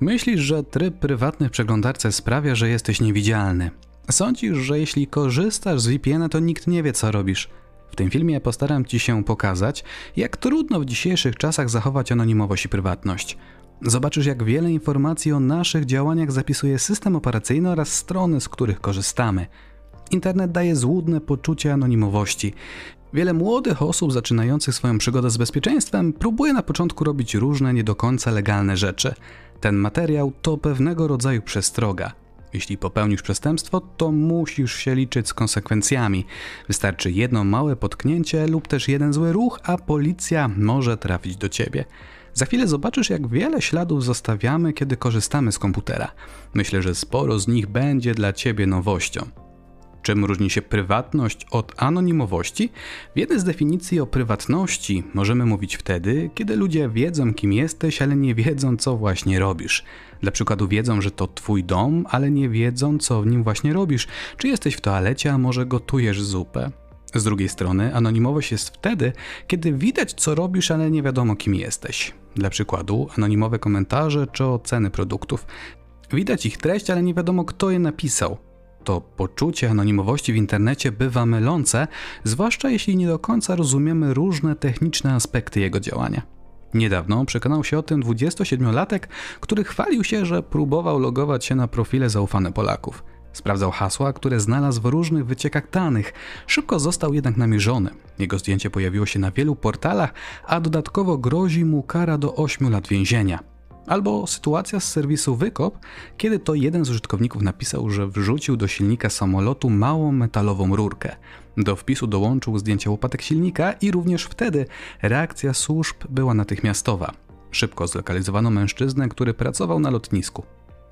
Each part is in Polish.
Myślisz, że tryb prywatny w przeglądarce sprawia, że jesteś niewidzialny. Sądzisz, że jeśli korzystasz z VPN, to nikt nie wie, co robisz. W tym filmie postaram Ci się pokazać, jak trudno w dzisiejszych czasach zachować anonimowość i prywatność. Zobaczysz, jak wiele informacji o naszych działaniach zapisuje system operacyjny oraz strony, z których korzystamy. Internet daje złudne poczucie anonimowości. Wiele młodych osób zaczynających swoją przygodę z bezpieczeństwem próbuje na początku robić różne nie do końca legalne rzeczy. Ten materiał to pewnego rodzaju przestroga. Jeśli popełnisz przestępstwo, to musisz się liczyć z konsekwencjami. Wystarczy jedno małe potknięcie lub też jeden zły ruch, a policja może trafić do ciebie. Za chwilę zobaczysz, jak wiele śladów zostawiamy, kiedy korzystamy z komputera. Myślę, że sporo z nich będzie dla ciebie nowością. Czym różni się prywatność od anonimowości? W jednej z definicji o prywatności możemy mówić wtedy, kiedy ludzie wiedzą, kim jesteś, ale nie wiedzą, co właśnie robisz. Dla przykładu wiedzą, że to twój dom, ale nie wiedzą, co w nim właśnie robisz. Czy jesteś w toalecie, a może gotujesz zupę? Z drugiej strony, anonimowość jest wtedy, kiedy widać, co robisz, ale nie wiadomo, kim jesteś. Dla przykładu, anonimowe komentarze czy oceny produktów. Widać ich treść, ale nie wiadomo, kto je napisał to poczucie anonimowości w internecie bywa mylące, zwłaszcza jeśli nie do końca rozumiemy różne techniczne aspekty jego działania. Niedawno przekonał się o tym 27-latek, który chwalił się, że próbował logować się na profile zaufane Polaków. Sprawdzał hasła, które znalazł w różnych wyciekach danych. Szybko został jednak namierzony. Jego zdjęcie pojawiło się na wielu portalach, a dodatkowo grozi mu kara do 8 lat więzienia. Albo sytuacja z serwisu Wykop, kiedy to jeden z użytkowników napisał, że wrzucił do silnika samolotu małą metalową rurkę. Do wpisu dołączył zdjęcia łopatek silnika i również wtedy reakcja służb była natychmiastowa. Szybko zlokalizowano mężczyznę, który pracował na lotnisku.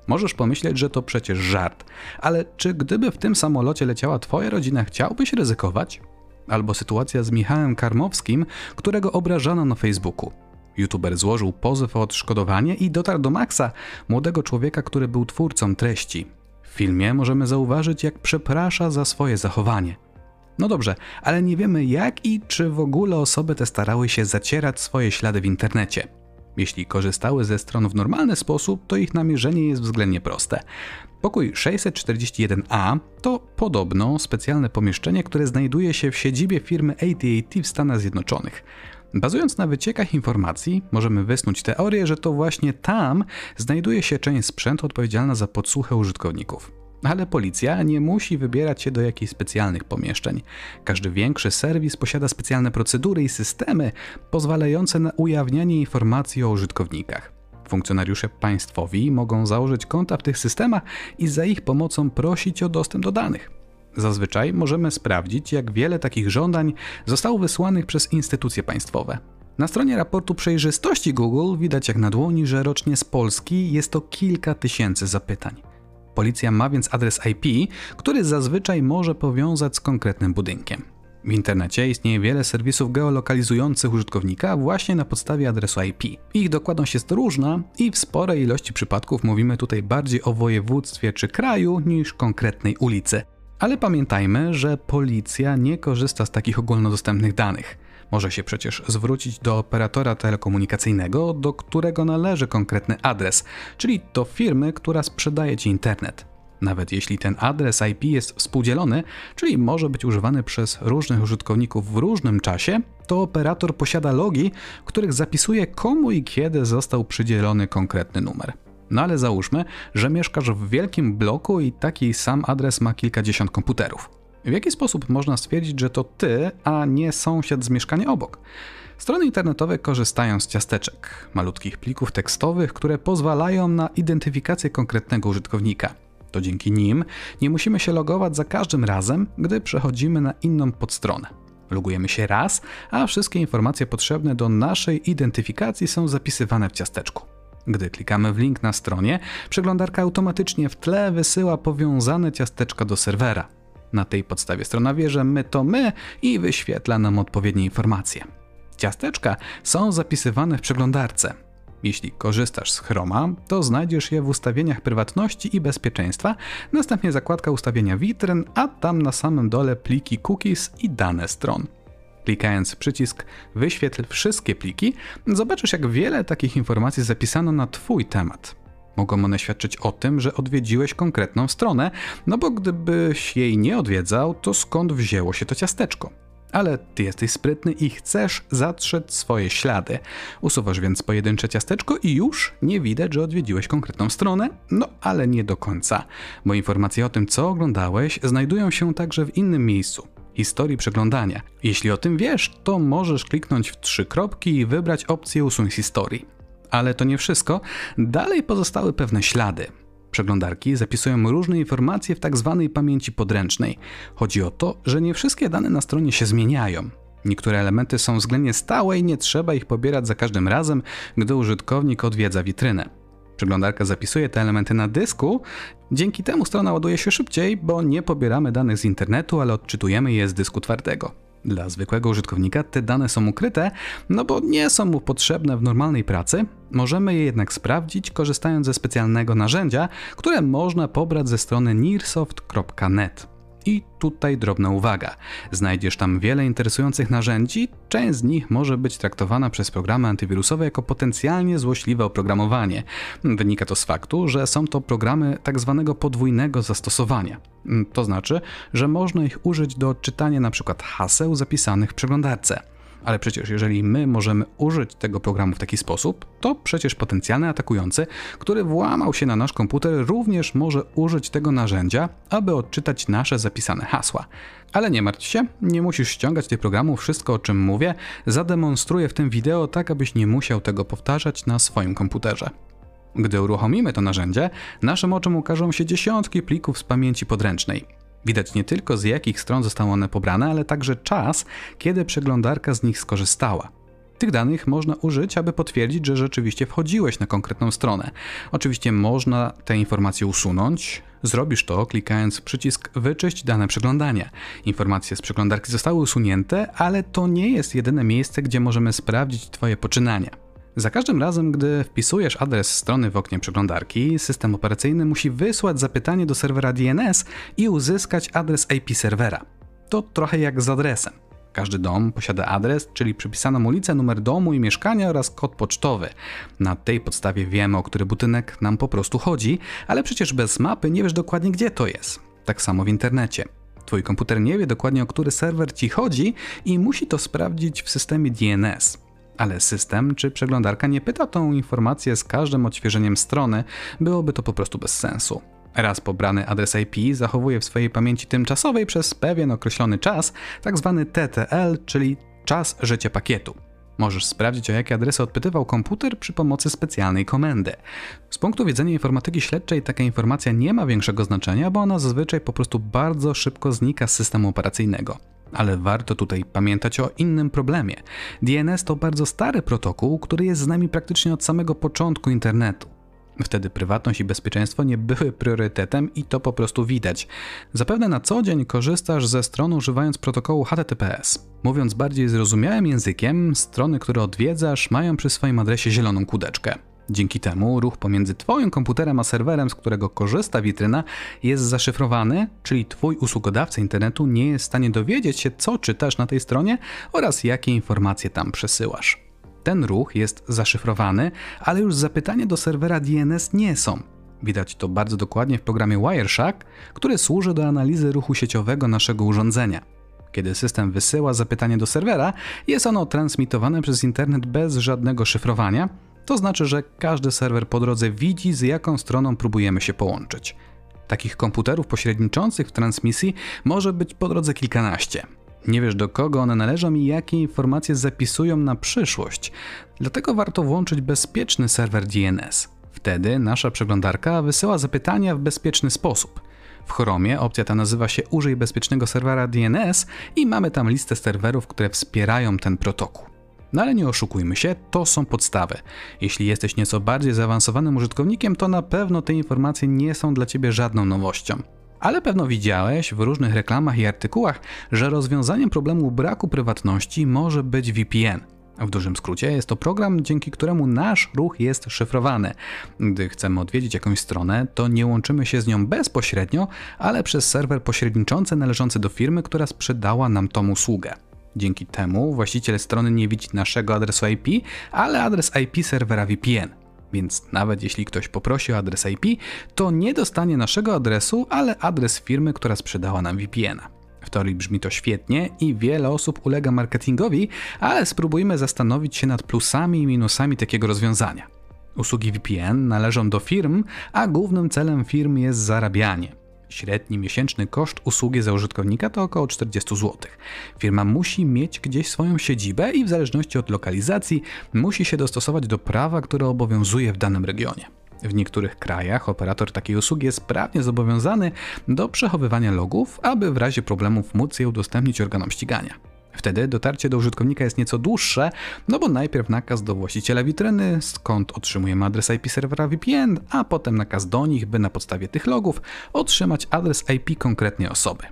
Możesz pomyśleć, że to przecież żart, ale czy gdyby w tym samolocie leciała twoja rodzina, chciałbyś ryzykować? Albo sytuacja z Michałem Karmowskim, którego obrażano na Facebooku. YouTuber złożył pozew o odszkodowanie i dotarł do Maxa, młodego człowieka, który był twórcą treści. W filmie możemy zauważyć, jak przeprasza za swoje zachowanie. No dobrze, ale nie wiemy jak i czy w ogóle osoby te starały się zacierać swoje ślady w internecie. Jeśli korzystały ze stron w normalny sposób, to ich namierzenie jest względnie proste. Pokój 641A to podobno specjalne pomieszczenie, które znajduje się w siedzibie firmy AT&T w Stanach Zjednoczonych. Bazując na wyciekach informacji, możemy wysnuć teorię, że to właśnie tam znajduje się część sprzętu odpowiedzialna za podsłuchę użytkowników. Ale policja nie musi wybierać się do jakichś specjalnych pomieszczeń. Każdy większy serwis posiada specjalne procedury i systemy pozwalające na ujawnianie informacji o użytkownikach. Funkcjonariusze państwowi mogą założyć konta w tych systemach i za ich pomocą prosić o dostęp do danych. Zazwyczaj możemy sprawdzić, jak wiele takich żądań zostało wysłanych przez instytucje państwowe. Na stronie raportu przejrzystości Google widać jak na dłoni, że rocznie z Polski jest to kilka tysięcy zapytań. Policja ma więc adres IP, który zazwyczaj może powiązać z konkretnym budynkiem. W internecie istnieje wiele serwisów geolokalizujących użytkownika właśnie na podstawie adresu IP. Ich dokładność jest różna i w sporej ilości przypadków mówimy tutaj bardziej o województwie czy kraju niż konkretnej ulicy. Ale pamiętajmy, że policja nie korzysta z takich ogólnodostępnych danych. Może się przecież zwrócić do operatora telekomunikacyjnego, do którego należy konkretny adres, czyli do firmy, która sprzedaje ci internet. Nawet jeśli ten adres IP jest współdzielony, czyli może być używany przez różnych użytkowników w różnym czasie, to operator posiada logi, których zapisuje komu i kiedy został przydzielony konkretny numer. No ale załóżmy, że mieszkasz w wielkim bloku i taki sam adres ma kilkadziesiąt komputerów. W jaki sposób można stwierdzić, że to ty, a nie sąsiad z mieszkania obok? Strony internetowe korzystają z ciasteczek, malutkich plików tekstowych, które pozwalają na identyfikację konkretnego użytkownika. To dzięki nim nie musimy się logować za każdym razem, gdy przechodzimy na inną podstronę. Logujemy się raz, a wszystkie informacje potrzebne do naszej identyfikacji są zapisywane w ciasteczku. Gdy klikamy w link na stronie, przeglądarka automatycznie w tle wysyła powiązane ciasteczka do serwera. Na tej podstawie strona wie, że my to my i wyświetla nam odpowiednie informacje. Ciasteczka są zapisywane w przeglądarce. Jeśli korzystasz z Chroma, to znajdziesz je w ustawieniach prywatności i bezpieczeństwa, następnie zakładka ustawienia witryn, a tam na samym dole pliki cookies i dane stron. Klikając przycisk Wyświetl wszystkie pliki, zobaczysz jak wiele takich informacji zapisano na Twój temat. Mogą one świadczyć o tym, że odwiedziłeś konkretną stronę, no bo gdybyś jej nie odwiedzał, to skąd wzięło się to ciasteczko? Ale ty jesteś sprytny i chcesz zatrzeć swoje ślady. Usuwasz więc pojedyncze ciasteczko i już nie widać, że odwiedziłeś konkretną stronę? No, ale nie do końca, bo informacje o tym, co oglądałeś, znajdują się także w innym miejscu historii przeglądania. Jeśli o tym wiesz, to możesz kliknąć w trzy kropki i wybrać opcję usuń historii. Ale to nie wszystko, dalej pozostały pewne ślady. Przeglądarki zapisują różne informacje w tak zwanej pamięci podręcznej. Chodzi o to, że nie wszystkie dane na stronie się zmieniają. Niektóre elementy są względnie stałe i nie trzeba ich pobierać za każdym razem, gdy użytkownik odwiedza witrynę. Przeglądarka zapisuje te elementy na dysku, dzięki temu strona ładuje się szybciej, bo nie pobieramy danych z internetu, ale odczytujemy je z dysku twardego. Dla zwykłego użytkownika te dane są ukryte, no bo nie są mu potrzebne w normalnej pracy. Możemy je jednak sprawdzić korzystając ze specjalnego narzędzia, które można pobrać ze strony nearsoft.net. I tutaj drobna uwaga. Znajdziesz tam wiele interesujących narzędzi, część z nich może być traktowana przez programy antywirusowe jako potencjalnie złośliwe oprogramowanie. Wynika to z faktu, że są to programy tak zwanego podwójnego zastosowania. To znaczy, że można ich użyć do odczytania np. haseł zapisanych w przeglądarce. Ale przecież jeżeli my możemy użyć tego programu w taki sposób, to przecież potencjalny atakujący, który włamał się na nasz komputer, również może użyć tego narzędzia, aby odczytać nasze zapisane hasła. Ale nie martw się, nie musisz ściągać tych programów, wszystko o czym mówię zademonstruję w tym wideo tak, abyś nie musiał tego powtarzać na swoim komputerze. Gdy uruchomimy to narzędzie, naszym oczom ukażą się dziesiątki plików z pamięci podręcznej. Widać nie tylko z jakich stron zostały one pobrane, ale także czas, kiedy przeglądarka z nich skorzystała. Tych danych można użyć, aby potwierdzić, że rzeczywiście wchodziłeś na konkretną stronę. Oczywiście można te informacje usunąć. Zrobisz to klikając w przycisk Wyczyść dane przeglądania. Informacje z przeglądarki zostały usunięte, ale to nie jest jedyne miejsce, gdzie możemy sprawdzić Twoje poczynania. Za każdym razem, gdy wpisujesz adres strony w oknie przeglądarki, system operacyjny musi wysłać zapytanie do serwera DNS i uzyskać adres IP serwera. To trochę jak z adresem. Każdy dom posiada adres, czyli przypisaną ulicę, numer domu i mieszkania oraz kod pocztowy. Na tej podstawie wiemy, o który budynek nam po prostu chodzi, ale przecież bez mapy nie wiesz dokładnie, gdzie to jest. Tak samo w internecie. Twój komputer nie wie dokładnie, o który serwer ci chodzi i musi to sprawdzić w systemie DNS. Ale system czy przeglądarka nie pyta tą informację z każdym odświeżeniem strony, byłoby to po prostu bez sensu. Raz pobrany adres IP zachowuje w swojej pamięci tymczasowej przez pewien określony czas, tzw. Tak TTL, czyli czas życia pakietu. Możesz sprawdzić, o jakie adresy odpytywał komputer przy pomocy specjalnej komendy. Z punktu widzenia informatyki śledczej taka informacja nie ma większego znaczenia, bo ona zazwyczaj po prostu bardzo szybko znika z systemu operacyjnego. Ale warto tutaj pamiętać o innym problemie. DNS to bardzo stary protokół, który jest z nami praktycznie od samego początku internetu. Wtedy prywatność i bezpieczeństwo nie były priorytetem i to po prostu widać. Zapewne na co dzień korzystasz ze stron używając protokołu HTTPS. Mówiąc bardziej zrozumiałym językiem, strony, które odwiedzasz, mają przy swoim adresie zieloną kudeczkę. Dzięki temu ruch pomiędzy Twoim komputerem a serwerem, z którego korzysta witryna, jest zaszyfrowany, czyli Twój usługodawca internetu nie jest w stanie dowiedzieć się, co czytasz na tej stronie oraz jakie informacje tam przesyłasz. Ten ruch jest zaszyfrowany, ale już zapytania do serwera DNS nie są. Widać to bardzo dokładnie w programie Wireshark, który służy do analizy ruchu sieciowego naszego urządzenia. Kiedy system wysyła zapytanie do serwera, jest ono transmitowane przez internet bez żadnego szyfrowania, to znaczy, że każdy serwer po drodze widzi, z jaką stroną próbujemy się połączyć. Takich komputerów pośredniczących w transmisji może być po drodze kilkanaście. Nie wiesz do kogo one należą i jakie informacje zapisują na przyszłość, dlatego warto włączyć bezpieczny serwer DNS. Wtedy nasza przeglądarka wysyła zapytania w bezpieczny sposób. W Chromie opcja ta nazywa się Użyj bezpiecznego serwera DNS i mamy tam listę serwerów, które wspierają ten protokół. No ale nie oszukujmy się, to są podstawy. Jeśli jesteś nieco bardziej zaawansowanym użytkownikiem, to na pewno te informacje nie są dla Ciebie żadną nowością. Ale pewno widziałeś w różnych reklamach i artykułach, że rozwiązaniem problemu braku prywatności może być VPN. W dużym skrócie jest to program, dzięki któremu nasz ruch jest szyfrowany. Gdy chcemy odwiedzić jakąś stronę, to nie łączymy się z nią bezpośrednio, ale przez serwer pośredniczący należący do firmy, która sprzedała nam tą usługę. Dzięki temu właściciel strony nie widzi naszego adresu IP, ale adres IP serwera VPN. Więc nawet jeśli ktoś poprosi o adres IP, to nie dostanie naszego adresu, ale adres firmy, która sprzedała nam VPN-a. W teorii brzmi to świetnie i wiele osób ulega marketingowi, ale spróbujmy zastanowić się nad plusami i minusami takiego rozwiązania. Usługi VPN należą do firm, a głównym celem firm jest zarabianie. Średni miesięczny koszt usługi za użytkownika to około 40 zł. Firma musi mieć gdzieś swoją siedzibę i w zależności od lokalizacji musi się dostosować do prawa, które obowiązuje w danym regionie. W niektórych krajach operator takiej usługi jest prawnie zobowiązany do przechowywania logów, aby w razie problemów móc je udostępnić organom ścigania. Wtedy dotarcie do użytkownika jest nieco dłuższe, no bo najpierw nakaz do właściciela witryny, skąd otrzymujemy adres IP serwera VPN, a potem nakaz do nich, by na podstawie tych logów otrzymać adres IP konkretnej osoby.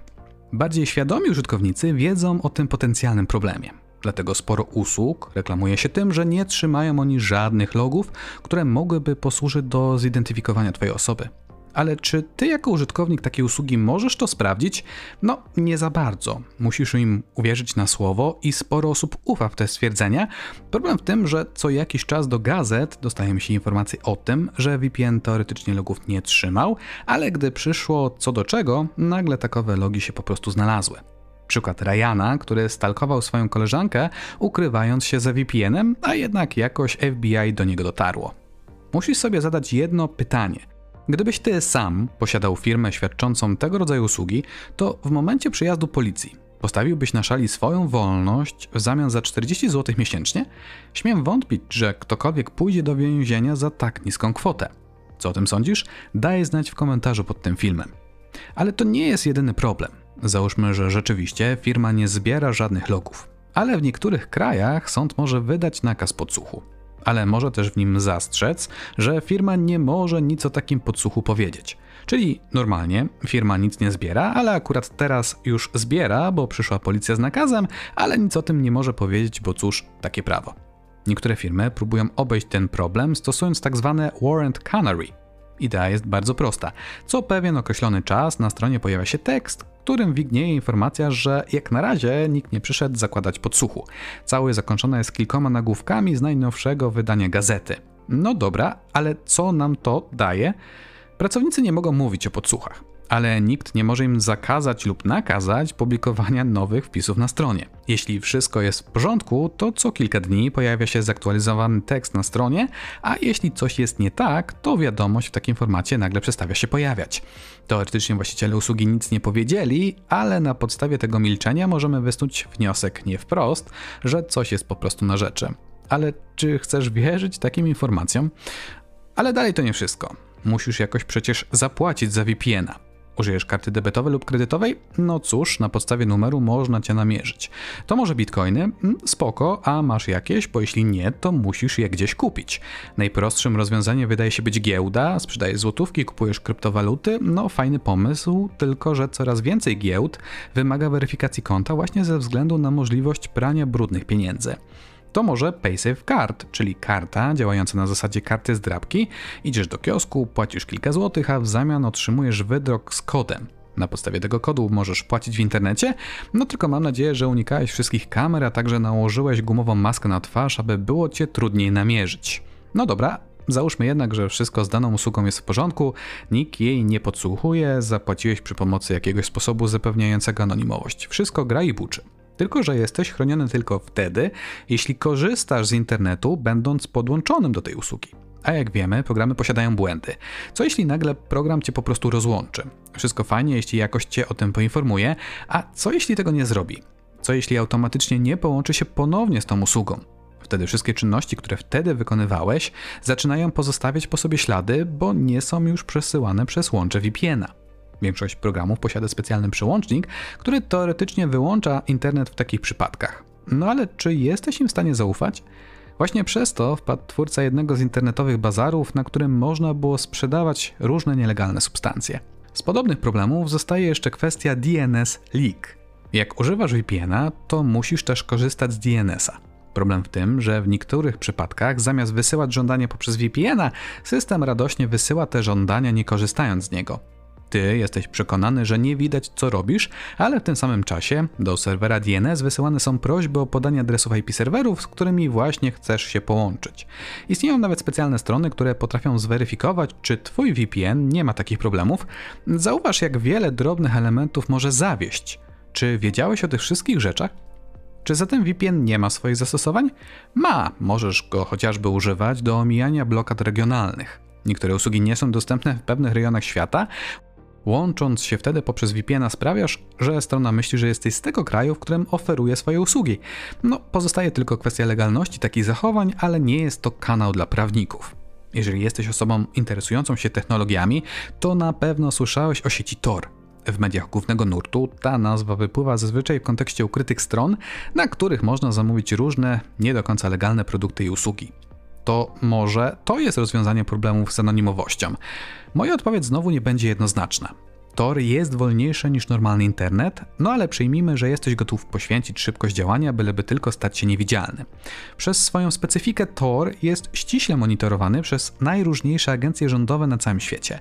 Bardziej świadomi użytkownicy wiedzą o tym potencjalnym problemie. Dlatego sporo usług reklamuje się tym, że nie trzymają oni żadnych logów, które mogłyby posłużyć do zidentyfikowania Twojej osoby ale czy ty jako użytkownik takiej usługi możesz to sprawdzić? No, nie za bardzo. Musisz im uwierzyć na słowo i sporo osób ufa w te stwierdzenia. Problem w tym, że co jakiś czas do gazet dostajemy się informacje o tym, że VPN teoretycznie logów nie trzymał, ale gdy przyszło co do czego, nagle takowe logi się po prostu znalazły. Przykład Ryana, który stalkował swoją koleżankę, ukrywając się za VPN-em, a jednak jakoś FBI do niego dotarło. Musisz sobie zadać jedno pytanie – Gdybyś ty sam posiadał firmę świadczącą tego rodzaju usługi, to w momencie przyjazdu policji postawiłbyś na szali swoją wolność w zamian za 40 zł miesięcznie? Śmiem wątpić, że ktokolwiek pójdzie do więzienia za tak niską kwotę. Co o tym sądzisz? Daj znać w komentarzu pod tym filmem. Ale to nie jest jedyny problem. Załóżmy, że rzeczywiście firma nie zbiera żadnych logów. Ale w niektórych krajach sąd może wydać nakaz podsłuchu ale może też w nim zastrzec, że firma nie może nic o takim podsłuchu powiedzieć. Czyli normalnie firma nic nie zbiera, ale akurat teraz już zbiera, bo przyszła policja z nakazem, ale nic o tym nie może powiedzieć, bo cóż, takie prawo. Niektóre firmy próbują obejść ten problem stosując tak zwane warrant canary, Idea jest bardzo prosta. Co pewien określony czas na stronie pojawia się tekst, którym wignieje informacja, że jak na razie nikt nie przyszedł zakładać podsłuchu. Cały zakończony jest kilkoma nagłówkami z najnowszego wydania gazety. No dobra, ale co nam to daje? Pracownicy nie mogą mówić o podsłuchach ale nikt nie może im zakazać lub nakazać publikowania nowych wpisów na stronie. Jeśli wszystko jest w porządku, to co kilka dni pojawia się zaktualizowany tekst na stronie, a jeśli coś jest nie tak, to wiadomość w takim formacie nagle przestawia się pojawiać. Teoretycznie właściciele usługi nic nie powiedzieli, ale na podstawie tego milczenia możemy wysnuć wniosek nie wprost, że coś jest po prostu na rzeczy. Ale czy chcesz wierzyć takim informacjom? Ale dalej to nie wszystko. Musisz jakoś przecież zapłacić za VPN-a. Użyjesz karty debetowej lub kredytowej? No cóż, na podstawie numeru można cię namierzyć. To może bitcoiny? Mm, spoko, a masz jakieś? Bo jeśli nie, to musisz je gdzieś kupić. Najprostszym rozwiązaniem wydaje się być giełda, sprzedajesz złotówki, kupujesz kryptowaluty. No fajny pomysł, tylko że coraz więcej giełd wymaga weryfikacji konta właśnie ze względu na możliwość prania brudnych pieniędzy to może PaySafe Card, czyli karta działająca na zasadzie karty z drapki. Idziesz do kiosku, płacisz kilka złotych, a w zamian otrzymujesz wydruk z kodem. Na podstawie tego kodu możesz płacić w internecie, no tylko mam nadzieję, że unikałeś wszystkich kamer, a także nałożyłeś gumową maskę na twarz, aby było cię trudniej namierzyć. No dobra, Załóżmy jednak, że wszystko z daną usługą jest w porządku, nikt jej nie podsłuchuje, zapłaciłeś przy pomocy jakiegoś sposobu zapewniającego anonimowość. Wszystko gra i buczy. Tylko, że jesteś chroniony tylko wtedy, jeśli korzystasz z internetu, będąc podłączonym do tej usługi. A jak wiemy, programy posiadają błędy. Co jeśli nagle program cię po prostu rozłączy? Wszystko fajnie, jeśli jakoś cię o tym poinformuje, a co jeśli tego nie zrobi? Co jeśli automatycznie nie połączy się ponownie z tą usługą? Wtedy wszystkie czynności, które wtedy wykonywałeś, zaczynają pozostawiać po sobie ślady, bo nie są już przesyłane przez łącze VPN-a. Większość programów posiada specjalny przełącznik, który teoretycznie wyłącza internet w takich przypadkach. No ale czy jesteś im w stanie zaufać? Właśnie przez to wpadł twórca jednego z internetowych bazarów, na którym można było sprzedawać różne nielegalne substancje. Z podobnych problemów zostaje jeszcze kwestia DNS leak. Jak używasz VPN-a, to musisz też korzystać z DNS-a. Problem w tym, że w niektórych przypadkach zamiast wysyłać żądanie poprzez VPN-a, system radośnie wysyła te żądania nie korzystając z niego. Ty jesteś przekonany, że nie widać co robisz, ale w tym samym czasie do serwera DNS wysyłane są prośby o podanie adresów IP serwerów, z którymi właśnie chcesz się połączyć. Istnieją nawet specjalne strony, które potrafią zweryfikować, czy Twój VPN nie ma takich problemów. Zauważ, jak wiele drobnych elementów może zawieść. Czy wiedziałeś o tych wszystkich rzeczach? Czy zatem VPN nie ma swoich zastosowań? Ma, możesz go chociażby używać do omijania blokad regionalnych. Niektóre usługi nie są dostępne w pewnych rejonach świata. Łącząc się wtedy poprzez VPN-a sprawiasz, że strona myśli, że jesteś z tego kraju, w którym oferuje swoje usługi. No, pozostaje tylko kwestia legalności takich zachowań, ale nie jest to kanał dla prawników. Jeżeli jesteś osobą interesującą się technologiami, to na pewno słyszałeś o sieci Tor. W mediach głównego nurtu ta nazwa wypływa zazwyczaj w kontekście ukrytych stron, na których można zamówić różne, nie do końca legalne produkty i usługi. To może to jest rozwiązanie problemów z anonimowością? Moja odpowiedź znowu nie będzie jednoznaczna. Tor jest wolniejsze niż normalny internet, no ale przyjmijmy, że jesteś gotów poświęcić szybkość działania, byleby tylko stać się niewidzialny. Przez swoją specyfikę Tor jest ściśle monitorowany przez najróżniejsze agencje rządowe na całym świecie.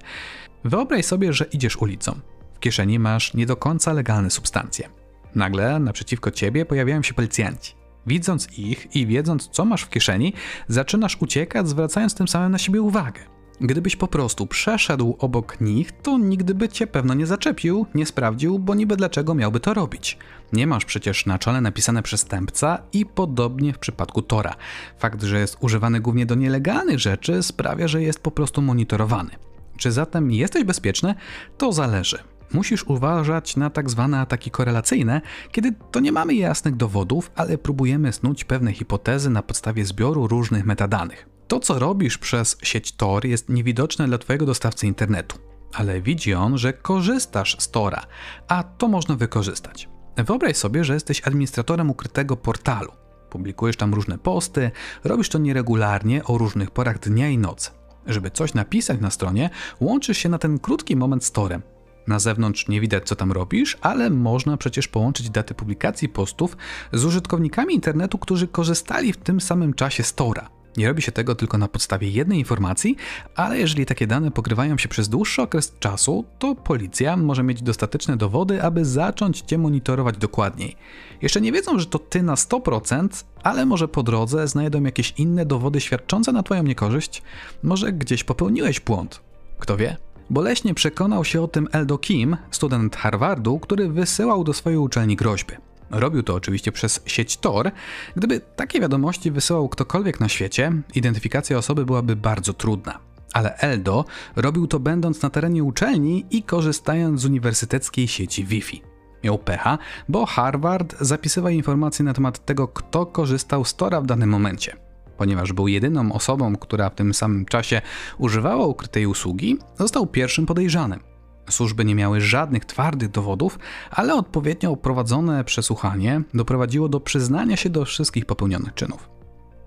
Wyobraź sobie, że idziesz ulicą kieszeni masz nie do końca legalne substancje. Nagle naprzeciwko ciebie pojawiają się policjanci. Widząc ich i wiedząc, co masz w kieszeni, zaczynasz uciekać, zwracając tym samym na siebie uwagę. Gdybyś po prostu przeszedł obok nich, to nigdy by cię pewno nie zaczepił, nie sprawdził, bo niby dlaczego miałby to robić. Nie masz przecież na czole napisane przestępca i podobnie w przypadku Tora. Fakt, że jest używany głównie do nielegalnych rzeczy sprawia, że jest po prostu monitorowany. Czy zatem jesteś bezpieczny? To zależy musisz uważać na tak zwane ataki korelacyjne, kiedy to nie mamy jasnych dowodów, ale próbujemy snuć pewne hipotezy na podstawie zbioru różnych metadanych. To, co robisz przez sieć Tor, jest niewidoczne dla Twojego dostawcy internetu, ale widzi on, że korzystasz z Tora, a to można wykorzystać. Wyobraź sobie, że jesteś administratorem ukrytego portalu. Publikujesz tam różne posty, robisz to nieregularnie o różnych porach dnia i nocy. Żeby coś napisać na stronie, łączysz się na ten krótki moment z Torem, na zewnątrz nie widać, co tam robisz, ale można przecież połączyć daty publikacji postów z użytkownikami internetu, którzy korzystali w tym samym czasie z Tora. Nie robi się tego tylko na podstawie jednej informacji, ale jeżeli takie dane pokrywają się przez dłuższy okres czasu, to policja może mieć dostateczne dowody, aby zacząć cię monitorować dokładniej. Jeszcze nie wiedzą, że to ty na 100%, ale może po drodze znajdą jakieś inne dowody świadczące na twoją niekorzyść. Może gdzieś popełniłeś błąd. Kto wie? Boleśnie przekonał się o tym Eldo Kim, student Harvardu, który wysyłał do swojej uczelni groźby. Robił to oczywiście przez sieć Tor. Gdyby takie wiadomości wysyłał ktokolwiek na świecie, identyfikacja osoby byłaby bardzo trudna. Ale Eldo robił to będąc na terenie uczelni i korzystając z uniwersyteckiej sieci Wi-Fi. Miał pecha, bo Harvard zapisywał informacje na temat tego, kto korzystał z Tora w danym momencie. Ponieważ był jedyną osobą, która w tym samym czasie używała ukrytej usługi, został pierwszym podejrzanym. Służby nie miały żadnych twardych dowodów, ale odpowiednio prowadzone przesłuchanie doprowadziło do przyznania się do wszystkich popełnionych czynów.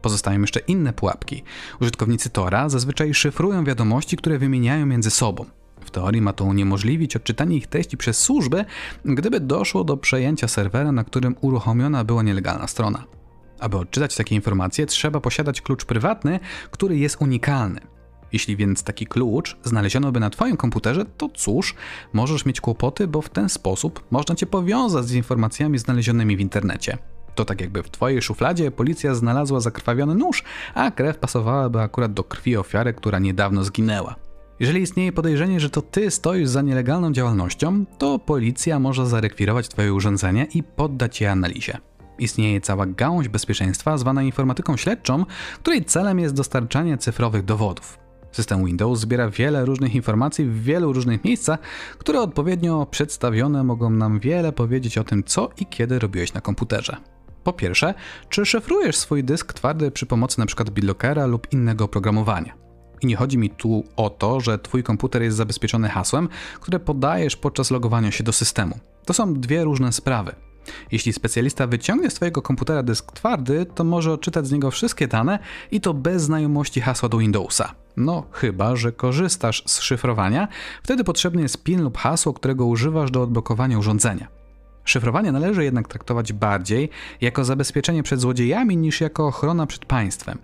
Pozostają jeszcze inne pułapki. Użytkownicy Tora zazwyczaj szyfrują wiadomości, które wymieniają między sobą. W teorii ma to uniemożliwić odczytanie ich treści przez służby, gdyby doszło do przejęcia serwera, na którym uruchomiona była nielegalna strona. Aby odczytać takie informacje, trzeba posiadać klucz prywatny, który jest unikalny. Jeśli więc taki klucz znaleziono by na Twoim komputerze, to cóż, możesz mieć kłopoty, bo w ten sposób można Cię powiązać z informacjami znalezionymi w internecie. To tak jakby w Twojej szufladzie policja znalazła zakrwawiony nóż, a krew pasowałaby akurat do krwi ofiary, która niedawno zginęła. Jeżeli istnieje podejrzenie, że to Ty stoisz za nielegalną działalnością, to policja może zarekwirować Twoje urządzenie i poddać je analizie. Istnieje cała gałąź bezpieczeństwa zwana informatyką śledczą, której celem jest dostarczanie cyfrowych dowodów. System Windows zbiera wiele różnych informacji w wielu różnych miejscach, które odpowiednio przedstawione mogą nam wiele powiedzieć o tym, co i kiedy robiłeś na komputerze. Po pierwsze, czy szyfrujesz swój dysk twardy przy pomocy np. BitLockera lub innego oprogramowania? I nie chodzi mi tu o to, że Twój komputer jest zabezpieczony hasłem, które podajesz podczas logowania się do systemu. To są dwie różne sprawy. Jeśli specjalista wyciągnie z Twojego komputera dysk twardy, to może odczytać z niego wszystkie dane i to bez znajomości hasła do Windowsa. No, chyba, że korzystasz z szyfrowania, wtedy potrzebny jest PIN lub hasło, którego używasz do odblokowania urządzenia. Szyfrowanie należy jednak traktować bardziej jako zabezpieczenie przed złodziejami niż jako ochrona przed państwem.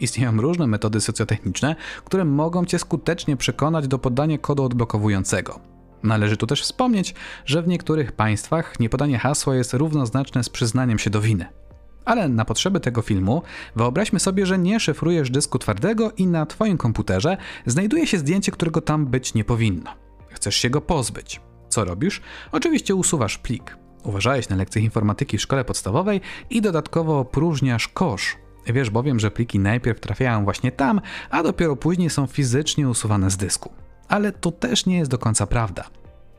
Istnieją różne metody socjotechniczne, które mogą Cię skutecznie przekonać do podania kodu odblokowującego. Należy tu też wspomnieć, że w niektórych państwach niepodanie hasła jest równoznaczne z przyznaniem się do winy. Ale na potrzeby tego filmu wyobraźmy sobie, że nie szyfrujesz dysku twardego i na Twoim komputerze znajduje się zdjęcie, którego tam być nie powinno. Chcesz się go pozbyć. Co robisz? Oczywiście usuwasz plik. Uważałeś na lekcjach informatyki w szkole podstawowej i dodatkowo opróżniasz kosz. Wiesz bowiem, że pliki najpierw trafiają właśnie tam, a dopiero później są fizycznie usuwane z dysku. Ale to też nie jest do końca prawda.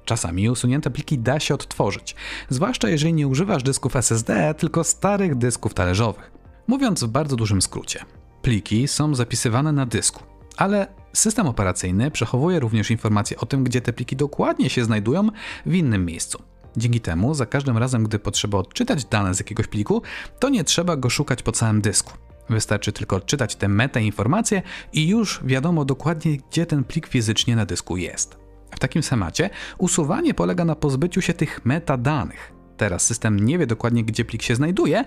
Czasami usunięte pliki da się odtworzyć, zwłaszcza jeżeli nie używasz dysków SSD, tylko starych dysków talerzowych. Mówiąc w bardzo dużym skrócie, pliki są zapisywane na dysku, ale system operacyjny przechowuje również informacje o tym, gdzie te pliki dokładnie się znajdują w innym miejscu. Dzięki temu, za każdym razem, gdy potrzeba odczytać dane z jakiegoś pliku, to nie trzeba go szukać po całym dysku. Wystarczy tylko odczytać te metainformacje i już wiadomo dokładnie, gdzie ten plik fizycznie na dysku jest. W takim schemacie usuwanie polega na pozbyciu się tych metadanych. Teraz system nie wie dokładnie, gdzie plik się znajduje,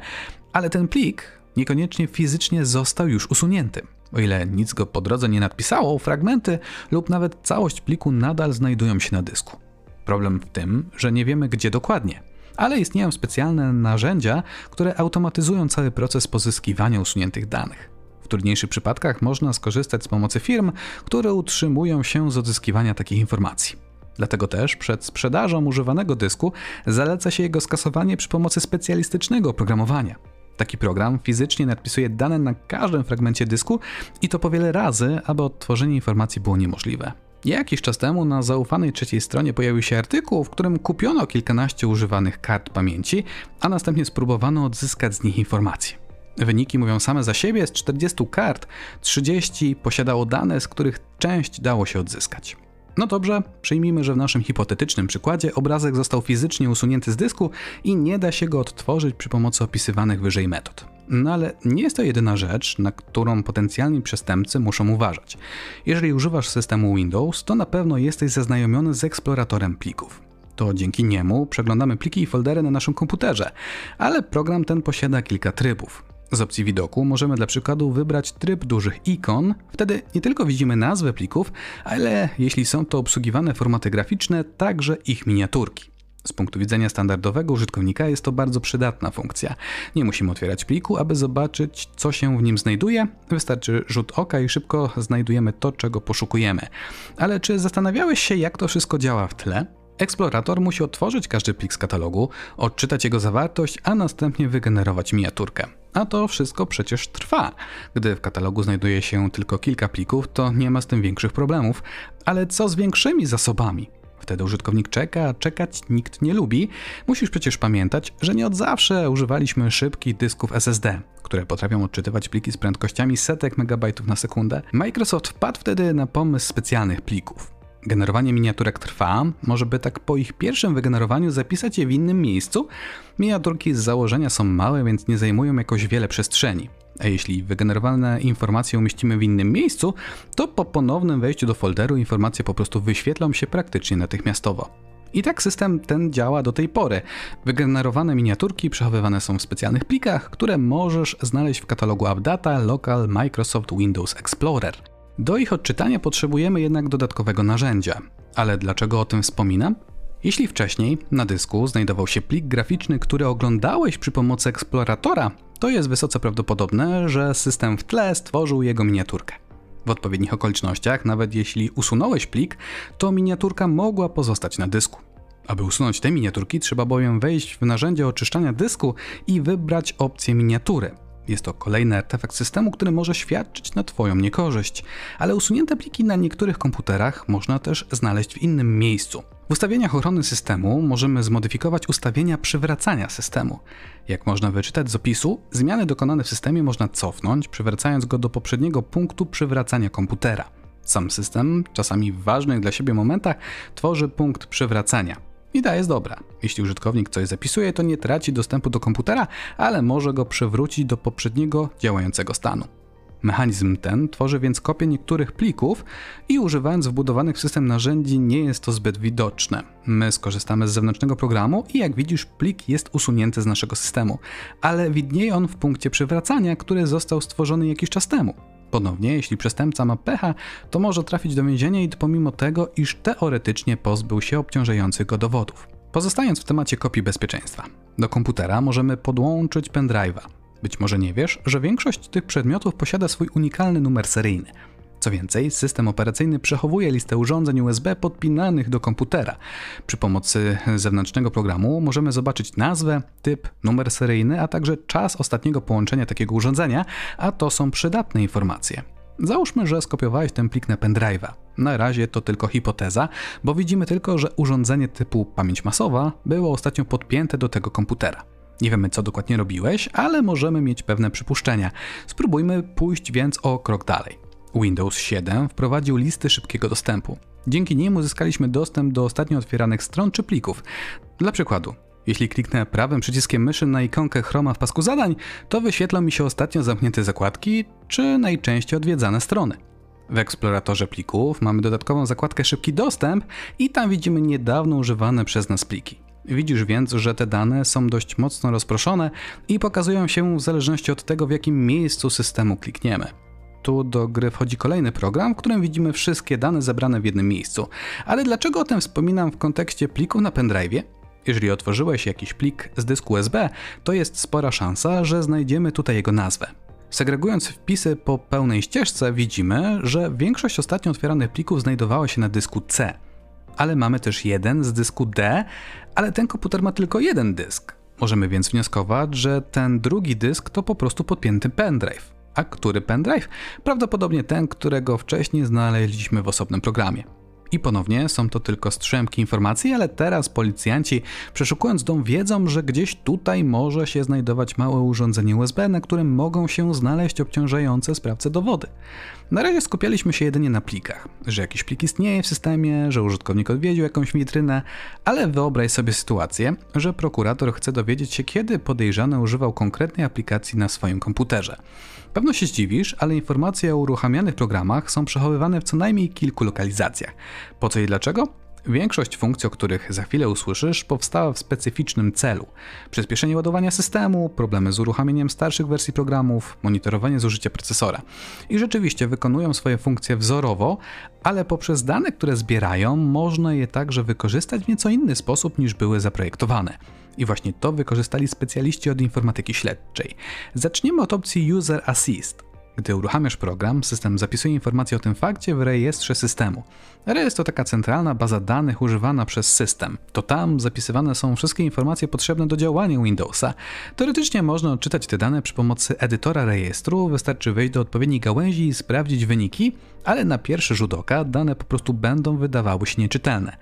ale ten plik niekoniecznie fizycznie został już usunięty. O ile nic go po drodze nie nadpisało, fragmenty lub nawet całość pliku nadal znajdują się na dysku. Problem w tym, że nie wiemy gdzie dokładnie, ale istnieją specjalne narzędzia, które automatyzują cały proces pozyskiwania usuniętych danych. W trudniejszych przypadkach można skorzystać z pomocy firm, które utrzymują się z odzyskiwania takich informacji. Dlatego też przed sprzedażą używanego dysku zaleca się jego skasowanie przy pomocy specjalistycznego oprogramowania. Taki program fizycznie nadpisuje dane na każdym fragmencie dysku i to po wiele razy, aby odtworzenie informacji było niemożliwe. Jakiś czas temu na zaufanej trzeciej stronie pojawił się artykuł, w którym kupiono kilkanaście używanych kart pamięci, a następnie spróbowano odzyskać z nich informacje. Wyniki mówią same za siebie, z 40 kart 30 posiadało dane, z których część dało się odzyskać. No dobrze, przyjmijmy, że w naszym hipotetycznym przykładzie obrazek został fizycznie usunięty z dysku i nie da się go odtworzyć przy pomocy opisywanych wyżej metod. No ale nie jest to jedyna rzecz, na którą potencjalni przestępcy muszą uważać. Jeżeli używasz systemu Windows, to na pewno jesteś zaznajomiony z eksploratorem plików. To dzięki niemu przeglądamy pliki i foldery na naszym komputerze, ale program ten posiada kilka trybów. Z opcji widoku możemy dla przykładu wybrać tryb dużych ikon, wtedy nie tylko widzimy nazwę plików, ale jeśli są to obsługiwane formaty graficzne, także ich miniaturki. Z punktu widzenia standardowego użytkownika jest to bardzo przydatna funkcja. Nie musimy otwierać pliku, aby zobaczyć, co się w nim znajduje. Wystarczy rzut oka i szybko znajdujemy to, czego poszukujemy. Ale czy zastanawiałeś się, jak to wszystko działa w tle? Eksplorator musi otworzyć każdy plik z katalogu, odczytać jego zawartość, a następnie wygenerować miniaturkę. A to wszystko przecież trwa. Gdy w katalogu znajduje się tylko kilka plików, to nie ma z tym większych problemów. Ale co z większymi zasobami? Wtedy użytkownik czeka, a czekać nikt nie lubi. Musisz przecież pamiętać, że nie od zawsze używaliśmy szybkich dysków SSD, które potrafią odczytywać pliki z prędkościami setek megabajtów na sekundę. Microsoft wpadł wtedy na pomysł specjalnych plików. Generowanie miniaturek trwa, może by tak po ich pierwszym wygenerowaniu zapisać je w innym miejscu. Miniaturki z założenia są małe, więc nie zajmują jakoś wiele przestrzeni. A jeśli wygenerowane informacje umieścimy w innym miejscu, to po ponownym wejściu do folderu informacje po prostu wyświetlą się praktycznie natychmiastowo. I tak system ten działa do tej pory. Wygenerowane miniaturki przechowywane są w specjalnych plikach, które możesz znaleźć w katalogu AppData Local Microsoft Windows Explorer. Do ich odczytania potrzebujemy jednak dodatkowego narzędzia. Ale dlaczego o tym wspominam? Jeśli wcześniej na dysku znajdował się plik graficzny, który oglądałeś przy pomocy eksploratora, to jest wysoce prawdopodobne, że system w tle stworzył jego miniaturkę. W odpowiednich okolicznościach, nawet jeśli usunąłeś plik, to miniaturka mogła pozostać na dysku. Aby usunąć te miniaturki, trzeba bowiem wejść w narzędzie oczyszczania dysku i wybrać opcję miniatury. Jest to kolejny artefakt systemu, który może świadczyć na Twoją niekorzyść, ale usunięte pliki na niektórych komputerach można też znaleźć w innym miejscu. W ustawieniach ochrony systemu możemy zmodyfikować ustawienia przywracania systemu. Jak można wyczytać z opisu, zmiany dokonane w systemie można cofnąć, przywracając go do poprzedniego punktu przywracania komputera. Sam system, czasami w ważnych dla siebie momentach, tworzy punkt przywracania. Idea jest dobra. Jeśli użytkownik coś zapisuje, to nie traci dostępu do komputera, ale może go przywrócić do poprzedniego działającego stanu. Mechanizm ten tworzy więc kopię niektórych plików i używając wbudowanych w system narzędzi nie jest to zbyt widoczne. My skorzystamy z zewnętrznego programu i jak widzisz plik jest usunięty z naszego systemu, ale widnieje on w punkcie przywracania, który został stworzony jakiś czas temu. Ponownie, jeśli przestępca ma pecha, to może trafić do więzienia i to pomimo tego, iż teoretycznie pozbył się obciążających go dowodów. Pozostając w temacie kopii bezpieczeństwa, do komputera możemy podłączyć pendrive'a. Być może nie wiesz, że większość tych przedmiotów posiada swój unikalny numer seryjny. Co więcej, system operacyjny przechowuje listę urządzeń USB podpinanych do komputera. Przy pomocy zewnętrznego programu możemy zobaczyć nazwę, typ, numer seryjny, a także czas ostatniego połączenia takiego urządzenia, a to są przydatne informacje. Załóżmy, że skopiowałeś ten plik na pendrive'a. Na razie to tylko hipoteza, bo widzimy tylko, że urządzenie typu pamięć masowa było ostatnio podpięte do tego komputera. Nie wiemy, co dokładnie robiłeś, ale możemy mieć pewne przypuszczenia. Spróbujmy pójść więc o krok dalej. Windows 7 wprowadził listy szybkiego dostępu. Dzięki nim uzyskaliśmy dostęp do ostatnio otwieranych stron czy plików. Dla przykładu, jeśli kliknę prawym przyciskiem myszy na ikonkę Chroma w pasku zadań, to wyświetlą mi się ostatnio zamknięte zakładki czy najczęściej odwiedzane strony. W eksploratorze plików mamy dodatkową zakładkę Szybki dostęp i tam widzimy niedawno używane przez nas pliki. Widzisz więc, że te dane są dość mocno rozproszone i pokazują się w zależności od tego, w jakim miejscu systemu klikniemy. Tu do gry wchodzi kolejny program, w którym widzimy wszystkie dane zebrane w jednym miejscu. Ale dlaczego o tym wspominam w kontekście plików na pendrive? Jeżeli otworzyłeś jakiś plik z dysku USB, to jest spora szansa, że znajdziemy tutaj jego nazwę. Segregując wpisy po pełnej ścieżce, widzimy, że większość ostatnio otwieranych plików znajdowała się na dysku C. Ale mamy też jeden z dysku D, ale ten komputer ma tylko jeden dysk. Możemy więc wnioskować, że ten drugi dysk to po prostu podpięty pendrive. A który pendrive? Prawdopodobnie ten, którego wcześniej znaleźliśmy w osobnym programie. I ponownie są to tylko strzępki informacji, ale teraz policjanci, przeszukując dom, wiedzą, że gdzieś tutaj może się znajdować małe urządzenie USB, na którym mogą się znaleźć obciążające sprawcę dowody. Na razie skupialiśmy się jedynie na plikach, że jakiś plik istnieje w systemie, że użytkownik odwiedził jakąś witrynę, ale wyobraź sobie sytuację, że prokurator chce dowiedzieć się, kiedy podejrzany używał konkretnej aplikacji na swoim komputerze. Pewno się zdziwisz, ale informacje o uruchamianych programach są przechowywane w co najmniej kilku lokalizacjach. Po co i dlaczego? Większość funkcji, o których za chwilę usłyszysz, powstała w specyficznym celu: przyspieszenie ładowania systemu, problemy z uruchamianiem starszych wersji programów, monitorowanie zużycia procesora. I rzeczywiście wykonują swoje funkcje wzorowo, ale poprzez dane, które zbierają, można je także wykorzystać w nieco inny sposób niż były zaprojektowane. I właśnie to wykorzystali specjaliści od informatyki śledczej. Zaczniemy od opcji User Assist. Gdy uruchamiasz program, system zapisuje informacje o tym fakcie w rejestrze systemu. Rejestr to taka centralna baza danych używana przez system. To tam zapisywane są wszystkie informacje potrzebne do działania Windowsa. Teoretycznie można odczytać te dane przy pomocy edytora rejestru, wystarczy wejść do odpowiedniej gałęzi i sprawdzić wyniki, ale na pierwszy rzut oka dane po prostu będą wydawały się nieczytelne.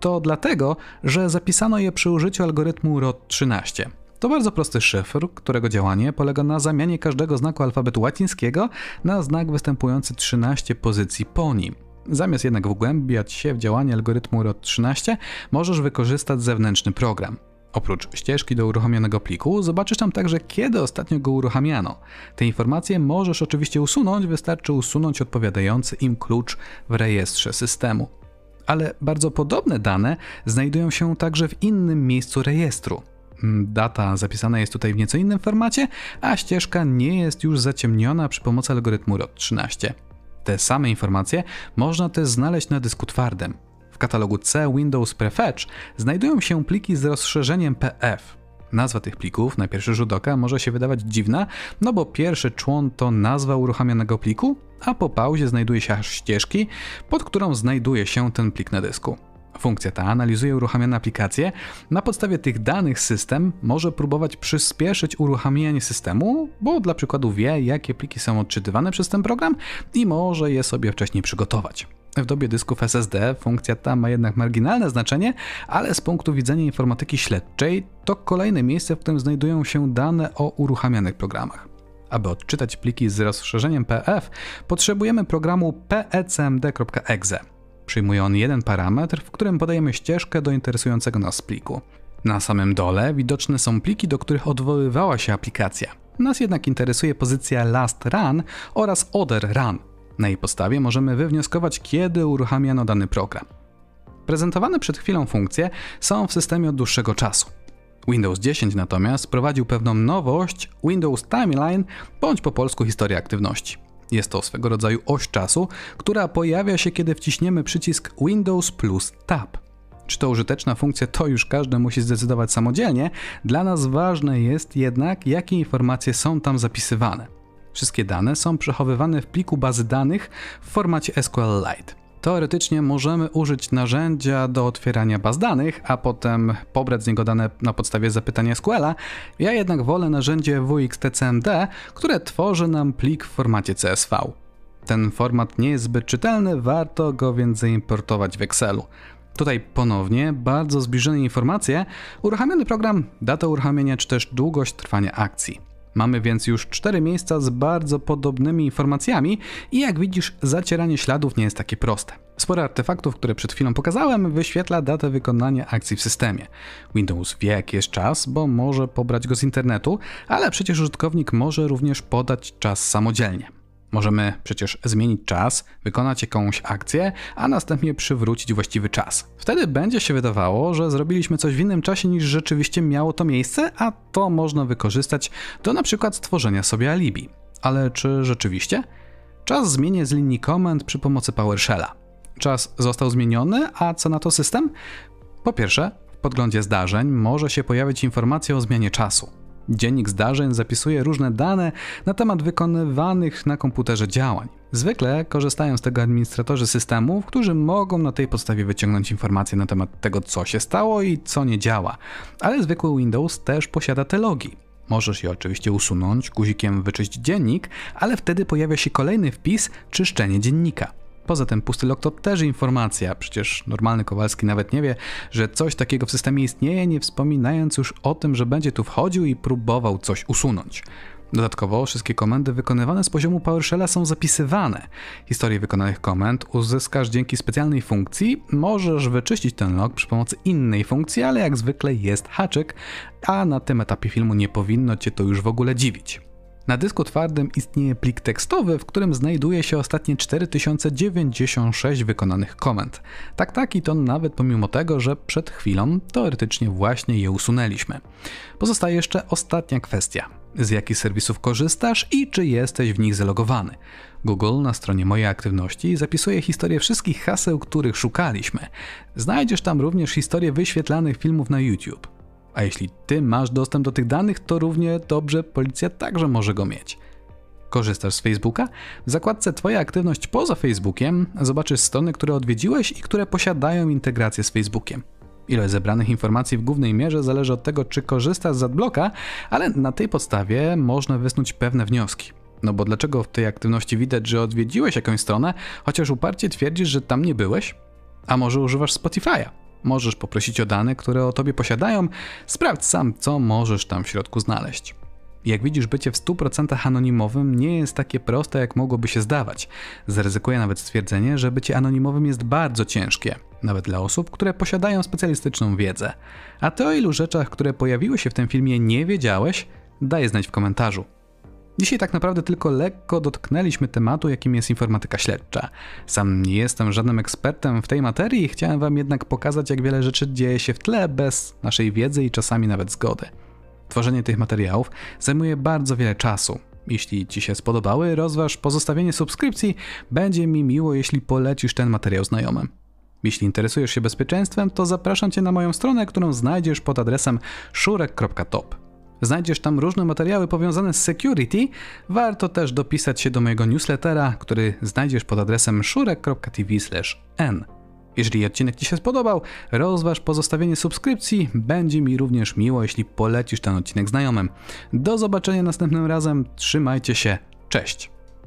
To dlatego, że zapisano je przy użyciu algorytmu ROT13. To bardzo prosty szyfr, którego działanie polega na zamianie każdego znaku alfabetu łacińskiego na znak występujący 13 pozycji po nim. Zamiast jednak wgłębiać się w działanie algorytmu ROT13, możesz wykorzystać zewnętrzny program. Oprócz ścieżki do uruchomionego pliku, zobaczysz tam także, kiedy ostatnio go uruchamiano. Te informacje możesz oczywiście usunąć, wystarczy usunąć odpowiadający im klucz w rejestrze systemu. Ale bardzo podobne dane znajdują się także w innym miejscu rejestru. Mm, data zapisana jest tutaj w nieco innym formacie, a ścieżka nie jest już zaciemniona przy pomocy algorytmu ROT13. Te same informacje można też znaleźć na dysku twardym. W katalogu C Windows Prefetch znajdują się pliki z rozszerzeniem PF. Nazwa tych plików na pierwszy rzut oka może się wydawać dziwna, no bo pierwszy człon to nazwa uruchamianego pliku, a po pauzie znajduje się aż ścieżki, pod którą znajduje się ten plik na dysku. Funkcja ta analizuje uruchamiane aplikacje. Na podstawie tych danych system może próbować przyspieszyć uruchamianie systemu, bo dla przykładu wie, jakie pliki są odczytywane przez ten program i może je sobie wcześniej przygotować. W dobie dysków SSD funkcja ta ma jednak marginalne znaczenie, ale z punktu widzenia informatyki śledczej to kolejne miejsce, w którym znajdują się dane o uruchamianych programach. Aby odczytać pliki z rozszerzeniem PF, potrzebujemy programu pecmd.exe. Przyjmuje on jeden parametr, w którym podajemy ścieżkę do interesującego nas pliku. Na samym dole widoczne są pliki, do których odwoływała się aplikacja. Nas jednak interesuje pozycja last run oraz other run. Na jej podstawie możemy wywnioskować, kiedy uruchamiano dany program. Prezentowane przed chwilą funkcje są w systemie od dłuższego czasu. Windows 10 natomiast wprowadził pewną nowość Windows Timeline bądź po polsku historia aktywności. Jest to swego rodzaju oś czasu, która pojawia się, kiedy wciśniemy przycisk Windows plus Tab. Czy to użyteczna funkcja, to już każdy musi zdecydować samodzielnie. Dla nas ważne jest jednak, jakie informacje są tam zapisywane. Wszystkie dane są przechowywane w pliku bazy danych w formacie SQLite. Teoretycznie możemy użyć narzędzia do otwierania baz danych, a potem pobrać z niego dane na podstawie zapytania SQL-a. Ja jednak wolę narzędzie WXTCMD, które tworzy nam plik w formacie CSV. Ten format nie jest zbyt czytelny, warto go więc zaimportować w Excelu. Tutaj ponownie bardzo zbliżone informacje, uruchamiany program, data uruchamiania czy też długość trwania akcji. Mamy więc już cztery miejsca z bardzo podobnymi informacjami i jak widzisz, zacieranie śladów nie jest takie proste. Sporo artefaktów, które przed chwilą pokazałem, wyświetla datę wykonania akcji w systemie. Windows wie, jaki jest czas, bo może pobrać go z internetu, ale przecież użytkownik może również podać czas samodzielnie. Możemy przecież zmienić czas, wykonać jakąś akcję, a następnie przywrócić właściwy czas. Wtedy będzie się wydawało, że zrobiliśmy coś w innym czasie niż rzeczywiście miało to miejsce, a to można wykorzystać do na przykład stworzenia sobie alibi. Ale czy rzeczywiście? Czas zmienię z linii komend przy pomocy PowerShella. Czas został zmieniony, a co na to system? Po pierwsze, w podglądzie zdarzeń może się pojawić informacja o zmianie czasu. Dziennik zdarzeń zapisuje różne dane na temat wykonywanych na komputerze działań. Zwykle korzystają z tego administratorzy systemów, którzy mogą na tej podstawie wyciągnąć informacje na temat tego, co się stało i co nie działa. Ale zwykły Windows też posiada te logi. Możesz je oczywiście usunąć guzikiem wyczyść dziennik, ale wtedy pojawia się kolejny wpis czyszczenie dziennika. Poza tym pusty log to też informacja, przecież normalny Kowalski nawet nie wie, że coś takiego w systemie istnieje, nie wspominając już o tym, że będzie tu wchodził i próbował coś usunąć. Dodatkowo wszystkie komendy wykonywane z poziomu PowerShella są zapisywane. Historię wykonanych komend uzyskasz dzięki specjalnej funkcji. Możesz wyczyścić ten log przy pomocy innej funkcji, ale jak zwykle jest haczyk, a na tym etapie filmu nie powinno cię to już w ogóle dziwić. Na dysku twardym istnieje plik tekstowy, w którym znajduje się ostatnie 4096 wykonanych komend. Tak, tak i to nawet pomimo tego, że przed chwilą teoretycznie właśnie je usunęliśmy. Pozostaje jeszcze ostatnia kwestia. Z jakich serwisów korzystasz i czy jesteś w nich zalogowany? Google na stronie mojej aktywności zapisuje historię wszystkich haseł, których szukaliśmy. Znajdziesz tam również historię wyświetlanych filmów na YouTube. A jeśli ty masz dostęp do tych danych, to równie dobrze policja także może go mieć. Korzystasz z Facebooka? W zakładce Twoja aktywność poza Facebookiem zobaczysz strony, które odwiedziłeś i które posiadają integrację z Facebookiem. Ilość zebranych informacji w głównej mierze zależy od tego, czy korzystasz z adblocka, ale na tej podstawie można wysnuć pewne wnioski. No bo dlaczego w tej aktywności widać, że odwiedziłeś jakąś stronę, chociaż uparcie twierdzisz, że tam nie byłeś? A może używasz Spotify'a? Możesz poprosić o dane, które o tobie posiadają, sprawdź sam, co możesz tam w środku znaleźć. Jak widzisz, bycie w 100% anonimowym nie jest takie proste, jak mogłoby się zdawać. Zaryzykuję nawet stwierdzenie, że bycie anonimowym jest bardzo ciężkie, nawet dla osób, które posiadają specjalistyczną wiedzę. A ty o ilu rzeczach, które pojawiły się w tym filmie nie wiedziałeś, daj znać w komentarzu. Dzisiaj tak naprawdę tylko lekko dotknęliśmy tematu, jakim jest informatyka śledcza. Sam nie jestem żadnym ekspertem w tej materii, chciałem Wam jednak pokazać, jak wiele rzeczy dzieje się w tle bez naszej wiedzy i czasami nawet zgody. Tworzenie tych materiałów zajmuje bardzo wiele czasu. Jeśli Ci się spodobały, rozważ pozostawienie subskrypcji. Będzie mi miło, jeśli polecisz ten materiał znajomym. Jeśli interesujesz się bezpieczeństwem, to zapraszam Cię na moją stronę, którą znajdziesz pod adresem szurek.top. Znajdziesz tam różne materiały powiązane z security. Warto też dopisać się do mojego newslettera, który znajdziesz pod adresem szurek.tv/n. Jeżeli odcinek Ci się spodobał, rozważ pozostawienie subskrypcji. Będzie mi również miło, jeśli polecisz ten odcinek znajomym. Do zobaczenia następnym razem. Trzymajcie się. Cześć.